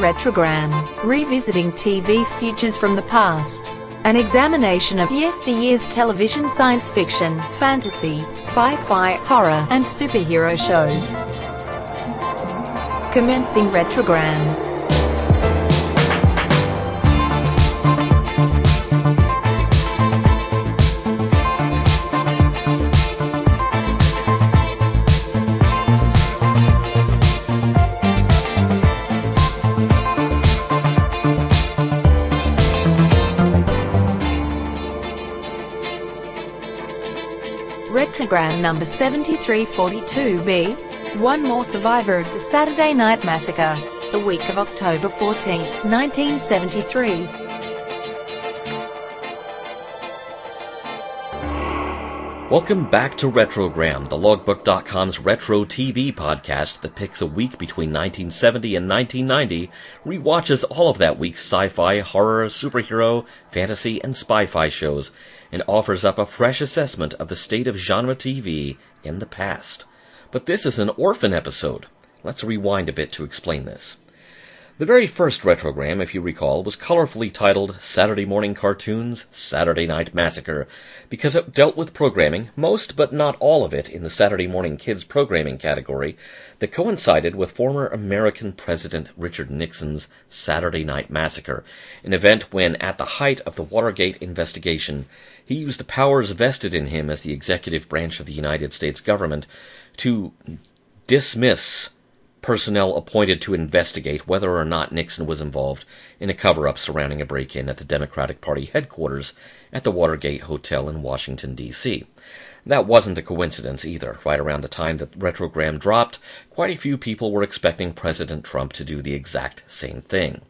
Retrogram, revisiting TV Futures from the past. An examination of yesteryear's television science fiction, fantasy, spy-fi, horror, and superhero shows. Commencing Retrogram. Retrogram number 7342B. One more survivor of the Saturday Night Massacre. The week of October 14, 1973. Welcome back to Retrogram, the logbook.com's retro TV podcast that picks a week between 1970 and 1990, rewatches all of that week's sci-fi, horror, superhero, fantasy, and spy-fi shows, and offers up a fresh assessment of the state of genre TV in the past. But this is an orphan episode. Let's rewind a bit to explain this. The very first retrogram, if you recall, was colorfully titled Saturday Morning Cartoons Saturday Night Massacre because it dealt with programming, most but not all of it in the Saturday Morning Kids programming category, that coincided with former American President Richard Nixon's Saturday Night Massacre, an event when, at the height of the Watergate investigation, he used the powers vested in him as the executive branch of the United States government to dismiss personnel appointed to investigate whether or not Nixon was involved in a cover up surrounding a break in at the Democratic Party headquarters at the Watergate Hotel in Washington, D.C. That wasn't a coincidence either. Right around the time that Retrogram dropped, quite a few people were expecting President Trump to do the exact same thing.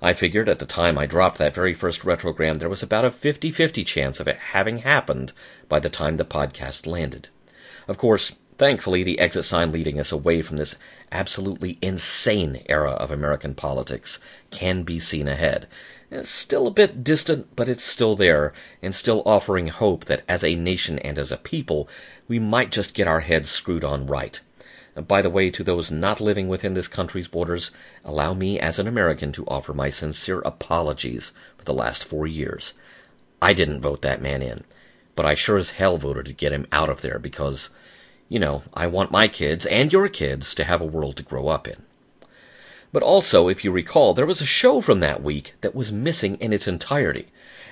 I figured at the time I dropped that very first retrogram there was about a 50 50 chance of it having happened by the time the podcast landed. Of course, Thankfully, the exit sign leading us away from this absolutely insane era of American politics can be seen ahead. It's still a bit distant, but it's still there, and still offering hope that as a nation and as a people, we might just get our heads screwed on right. By the way, to those not living within this country's borders, allow me as an American to offer my sincere apologies for the last four years. I didn't vote that man in, but I sure as hell voted to get him out of there because you know, I want my kids and your kids to have a world to grow up in. But also, if you recall, there was a show from that week that was missing in its entirety.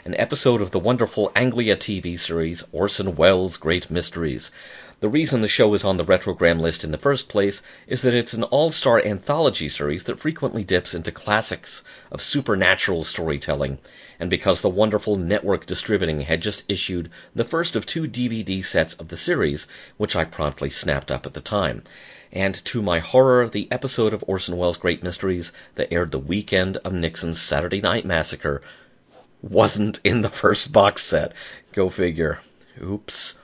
An episode of the wonderful Anglia TV series Orson Welles' Great Mysteries. The reason the show is on the retrogram list in the first place is that it's an all-star anthology series that frequently dips into classics of supernatural storytelling, and because the wonderful network distributing had just issued the first of two DVD sets of the series, which I promptly snapped up at the time. And to my horror, the episode of Orson Welles' Great Mysteries that aired the weekend of Nixon's Saturday Night Massacre wasn't in the first box set. Go figure. Oops.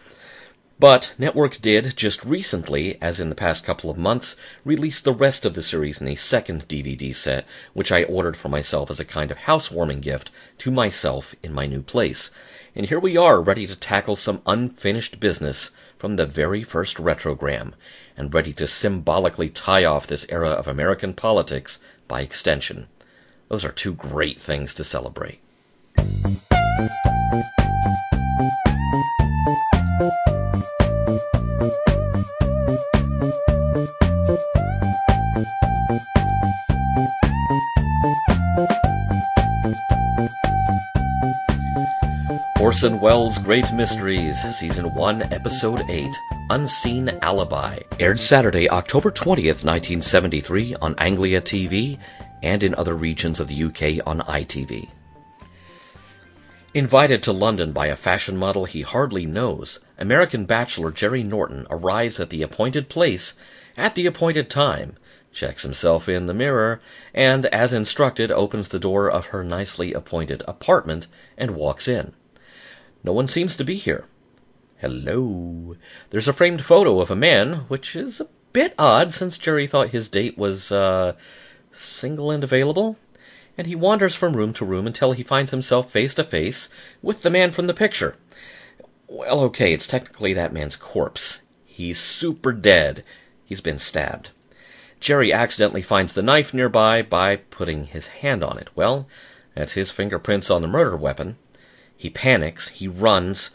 But Network did, just recently, as in the past couple of months, release the rest of the series in a second DVD set, which I ordered for myself as a kind of housewarming gift to myself in my new place. And here we are, ready to tackle some unfinished business from the very first retrogram, and ready to symbolically tie off this era of American politics by extension. Those are two great things to celebrate. Orson Welles' Great Mysteries, Season 1, Episode 8, Unseen Alibi, aired Saturday, October 20th, 1973 on Anglia TV and in other regions of the UK on ITV. Invited to London by a fashion model he hardly knows, American bachelor Jerry Norton arrives at the appointed place at the appointed time, checks himself in the mirror, and, as instructed, opens the door of her nicely appointed apartment and walks in. No one seems to be here. Hello. There's a framed photo of a man, which is a bit odd since Jerry thought his date was, uh, single and available. And he wanders from room to room until he finds himself face to face with the man from the picture. Well, okay, it's technically that man's corpse. He's super dead. He's been stabbed. Jerry accidentally finds the knife nearby by putting his hand on it. Well, that's his fingerprints on the murder weapon. He panics, he runs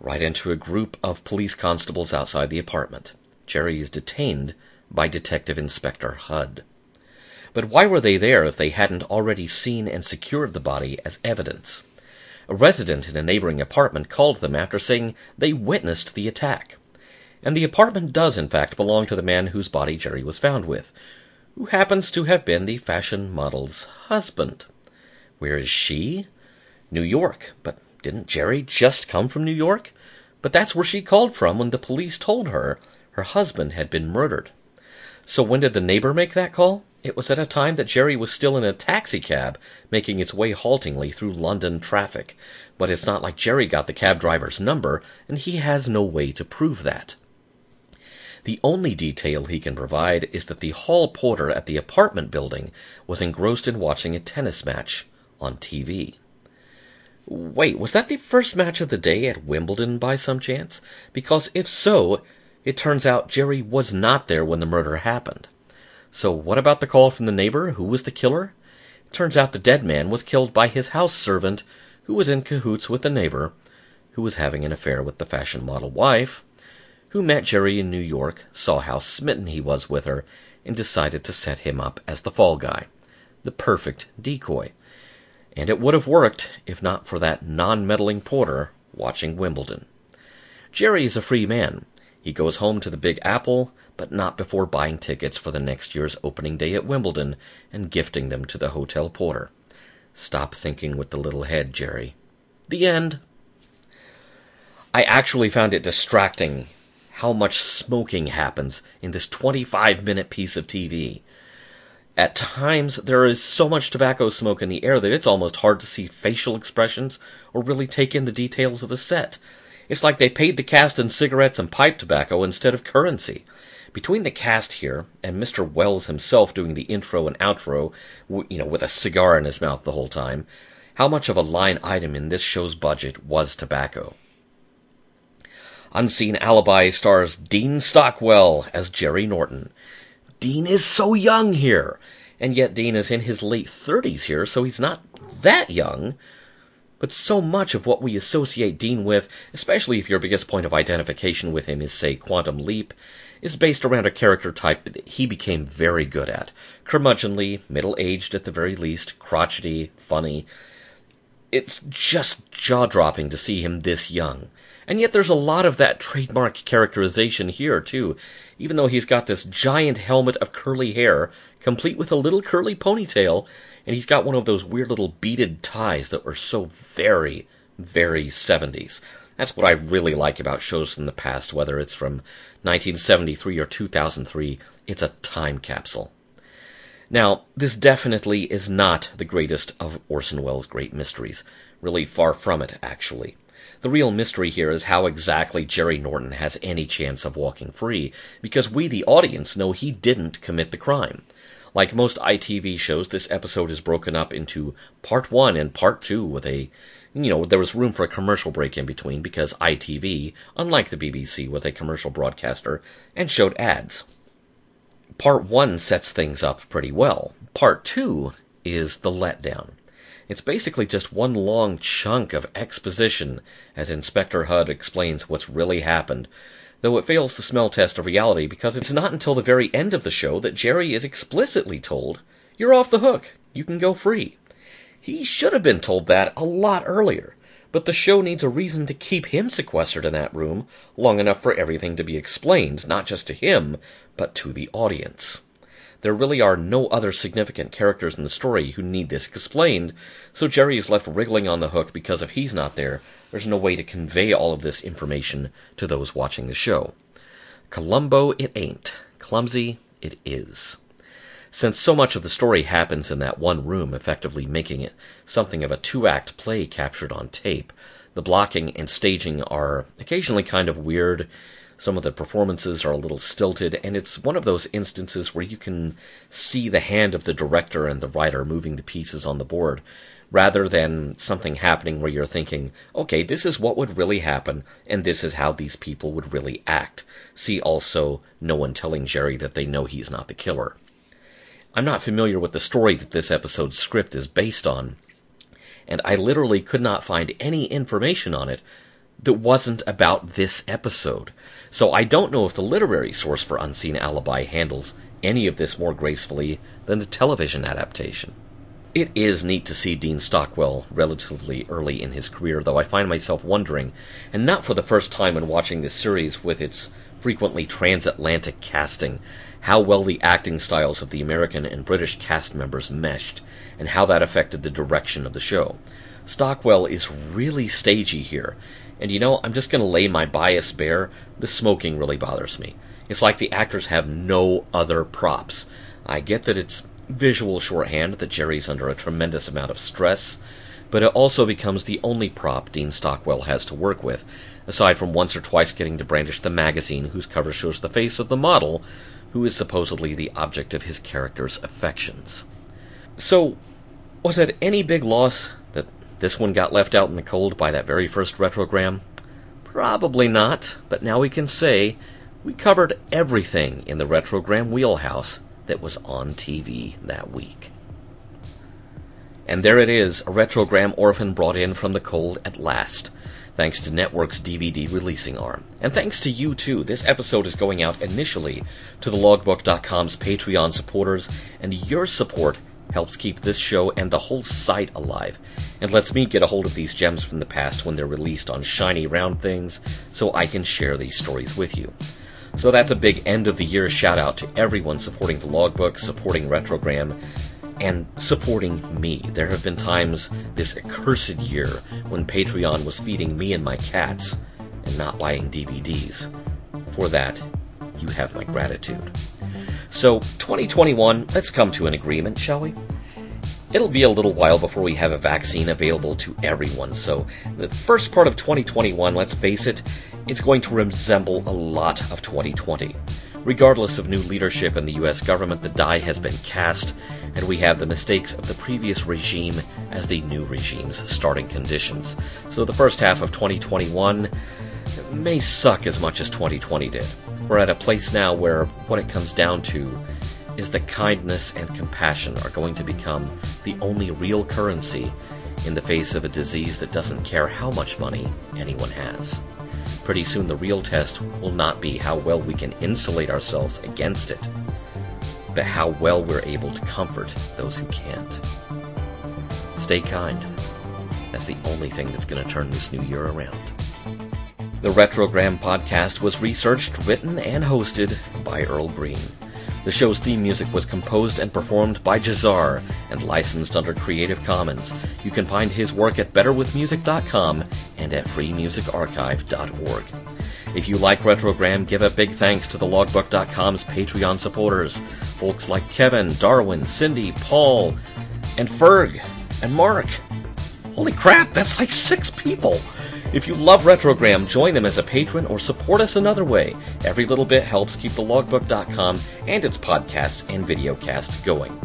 right into a group of police constables outside the apartment. Jerry is detained by Detective Inspector Hudd. But why were they there if they hadn't already seen and secured the body as evidence? A resident in a neighboring apartment called them after saying they witnessed the attack. And the apartment does, in fact, belong to the man whose body Jerry was found with, who happens to have been the fashion model's husband. Where is she? New York. But didn't Jerry just come from New York? But that's where she called from when the police told her her husband had been murdered. So when did the neighbor make that call? It was at a time that Jerry was still in a taxicab, making its way haltingly through London traffic. But it's not like Jerry got the cab driver's number, and he has no way to prove that. The only detail he can provide is that the hall porter at the apartment building was engrossed in watching a tennis match on TV. Wait, was that the first match of the day at Wimbledon by some chance? Because if so, it turns out Jerry was not there when the murder happened. So, what about the call from the neighbor? Who was the killer? It turns out the dead man was killed by his house servant, who was in cahoots with the neighbor, who was having an affair with the fashion model wife, who met Jerry in New York, saw how smitten he was with her, and decided to set him up as the fall guy. The perfect decoy. And it would have worked if not for that non meddling porter watching Wimbledon. Jerry is a free man. He goes home to the Big Apple, but not before buying tickets for the next year's opening day at Wimbledon and gifting them to the hotel porter. Stop thinking with the little head, Jerry. The end. I actually found it distracting how much smoking happens in this 25 minute piece of TV. At times, there is so much tobacco smoke in the air that it's almost hard to see facial expressions or really take in the details of the set. It's like they paid the cast in cigarettes and pipe tobacco instead of currency. Between the cast here and Mr. Welles himself doing the intro and outro, you know, with a cigar in his mouth the whole time, how much of a line item in this show's budget was tobacco? Unseen Alibi stars Dean Stockwell as Jerry Norton. Dean is so young here, and yet Dean is in his late 30s here, so he's not that young. But so much of what we associate Dean with, especially if your biggest point of identification with him is, say, Quantum Leap, is based around a character type that he became very good at. Curmudgeonly, middle aged at the very least, crotchety, funny. It's just jaw dropping to see him this young. And yet there's a lot of that trademark characterization here, too, even though he's got this giant helmet of curly hair, complete with a little curly ponytail, and he's got one of those weird little beaded ties that were so very, very 70s. That's what I really like about shows from the past, whether it's from 1973 or 2003. It's a time capsule. Now, this definitely is not the greatest of Orson Welles' great mysteries. Really far from it, actually. The real mystery here is how exactly Jerry Norton has any chance of walking free, because we, the audience, know he didn't commit the crime. Like most ITV shows, this episode is broken up into part one and part two with a, you know, there was room for a commercial break in between because ITV, unlike the BBC, was a commercial broadcaster and showed ads. Part one sets things up pretty well. Part two is the letdown. It's basically just one long chunk of exposition as Inspector Hudd explains what's really happened, though it fails the smell test of reality because it's not until the very end of the show that Jerry is explicitly told, You're off the hook, you can go free. He should have been told that a lot earlier, but the show needs a reason to keep him sequestered in that room long enough for everything to be explained, not just to him, but to the audience. There really are no other significant characters in the story who need this explained, so Jerry is left wriggling on the hook because if he's not there, there's no way to convey all of this information to those watching the show. Columbo it ain't. Clumsy it is. Since so much of the story happens in that one room, effectively making it something of a two act play captured on tape, the blocking and staging are occasionally kind of weird some of the performances are a little stilted, and it's one of those instances where you can see the hand of the director and the writer moving the pieces on the board, rather than something happening where you're thinking, okay, this is what would really happen, and this is how these people would really act. See also no one telling Jerry that they know he's not the killer. I'm not familiar with the story that this episode's script is based on, and I literally could not find any information on it that wasn't about this episode. So I don't know if the literary source for Unseen Alibi handles any of this more gracefully than the television adaptation. It is neat to see Dean Stockwell relatively early in his career, though I find myself wondering, and not for the first time in watching this series with its frequently transatlantic casting, how well the acting styles of the American and British cast members meshed, and how that affected the direction of the show. Stockwell is really stagey here, and you know, I'm just going to lay my bias bare. The smoking really bothers me. It's like the actors have no other props. I get that it's visual shorthand that Jerry's under a tremendous amount of stress, but it also becomes the only prop Dean Stockwell has to work with, aside from once or twice getting to brandish the magazine whose cover shows the face of the model, who is supposedly the object of his character's affections. So, was it any big loss that this one got left out in the cold by that very first retrogram? Probably not, but now we can say we covered everything in the retrogram wheelhouse that was on TV that week. And there it is, a retrogram orphan brought in from the cold at last, thanks to Network's DVD releasing arm. And thanks to you too. This episode is going out initially to the logbook.com's Patreon supporters, and your support helps keep this show and the whole site alive, and lets me get a hold of these gems from the past when they're released on shiny round things, so I can share these stories with you. So that's a big end of the year shout out to everyone supporting the logbook, supporting Retrogram, and supporting me. There have been times this accursed year when Patreon was feeding me and my cats and not buying DVDs. For that, you have my gratitude. So, 2021, let's come to an agreement, shall we? It'll be a little while before we have a vaccine available to everyone, so the first part of 2021, let's face it, is going to resemble a lot of 2020. Regardless of new leadership in the US government, the die has been cast, and we have the mistakes of the previous regime as the new regime's starting conditions. So the first half of 2021 may suck as much as 2020 did. We're at a place now where what it comes down to is that kindness and compassion are going to become the only real currency in the face of a disease that doesn't care how much money anyone has. Pretty soon, the real test will not be how well we can insulate ourselves against it, but how well we're able to comfort those who can't. Stay kind. That's the only thing that's going to turn this new year around. The Retrogram podcast was researched, written, and hosted by Earl Green. The show's theme music was composed and performed by Jahzzar and licensed under Creative Commons. You can find his work at betterwithmusic.com and at freemusicarchive.org. If you like Retrogram, give a big thanks to the logbook.com's Patreon supporters, folks like Kevin, Darwin, Cindy, Paul, and Ferg, and Mark. Holy crap, that's like six people! If you love Retrogram, join them as a patron or support us another way. Every little bit helps keep the logbook.com and its podcasts and videocasts going.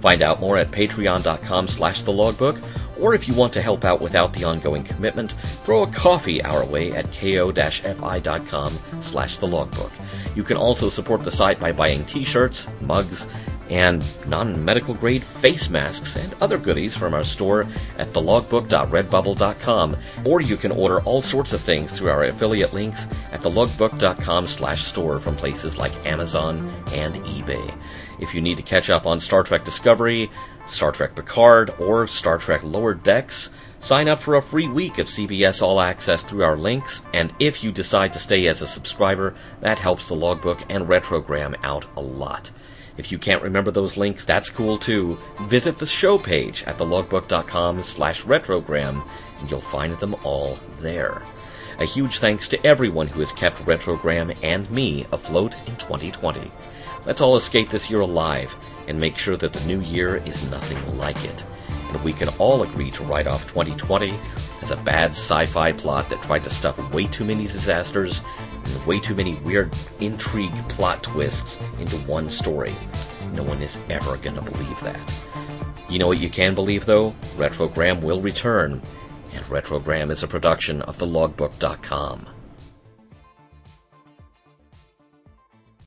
Find out more at patreon.com slash the logbook, or if you want to help out without the ongoing commitment, throw a coffee our way at ko-fi.com slash the logbook. You can also support the site by buying t-shirts, mugs, and non-medical grade face masks and other goodies from our store at thelogbook.redbubble.com or you can order all sorts of things through our affiliate links at thelogbook.com slash store from places like Amazon and eBay. If you need to catch up on Star Trek Discovery, Star Trek Picard, or Star Trek Lower Decks, Sign up for a free week of CBS All Access through our links, and if you decide to stay as a subscriber, that helps the logbook and retrogram out a lot. If you can't remember those links, that's cool too. Visit the show page at thelogbook.com slash retrogram, and you'll find them all there. A huge thanks to everyone who has kept Retrogram and me afloat in 2020. Let's all escape this year alive and make sure that the new year is nothing like it. And we can all agree to write off 2020 as a bad sci fi plot that tried to stuff way too many disasters and way too many weird intrigue plot twists into one story. No one is ever going to believe that. You know what you can believe, though? Retrogram will return, and Retrogram is a production of thelogbook.com.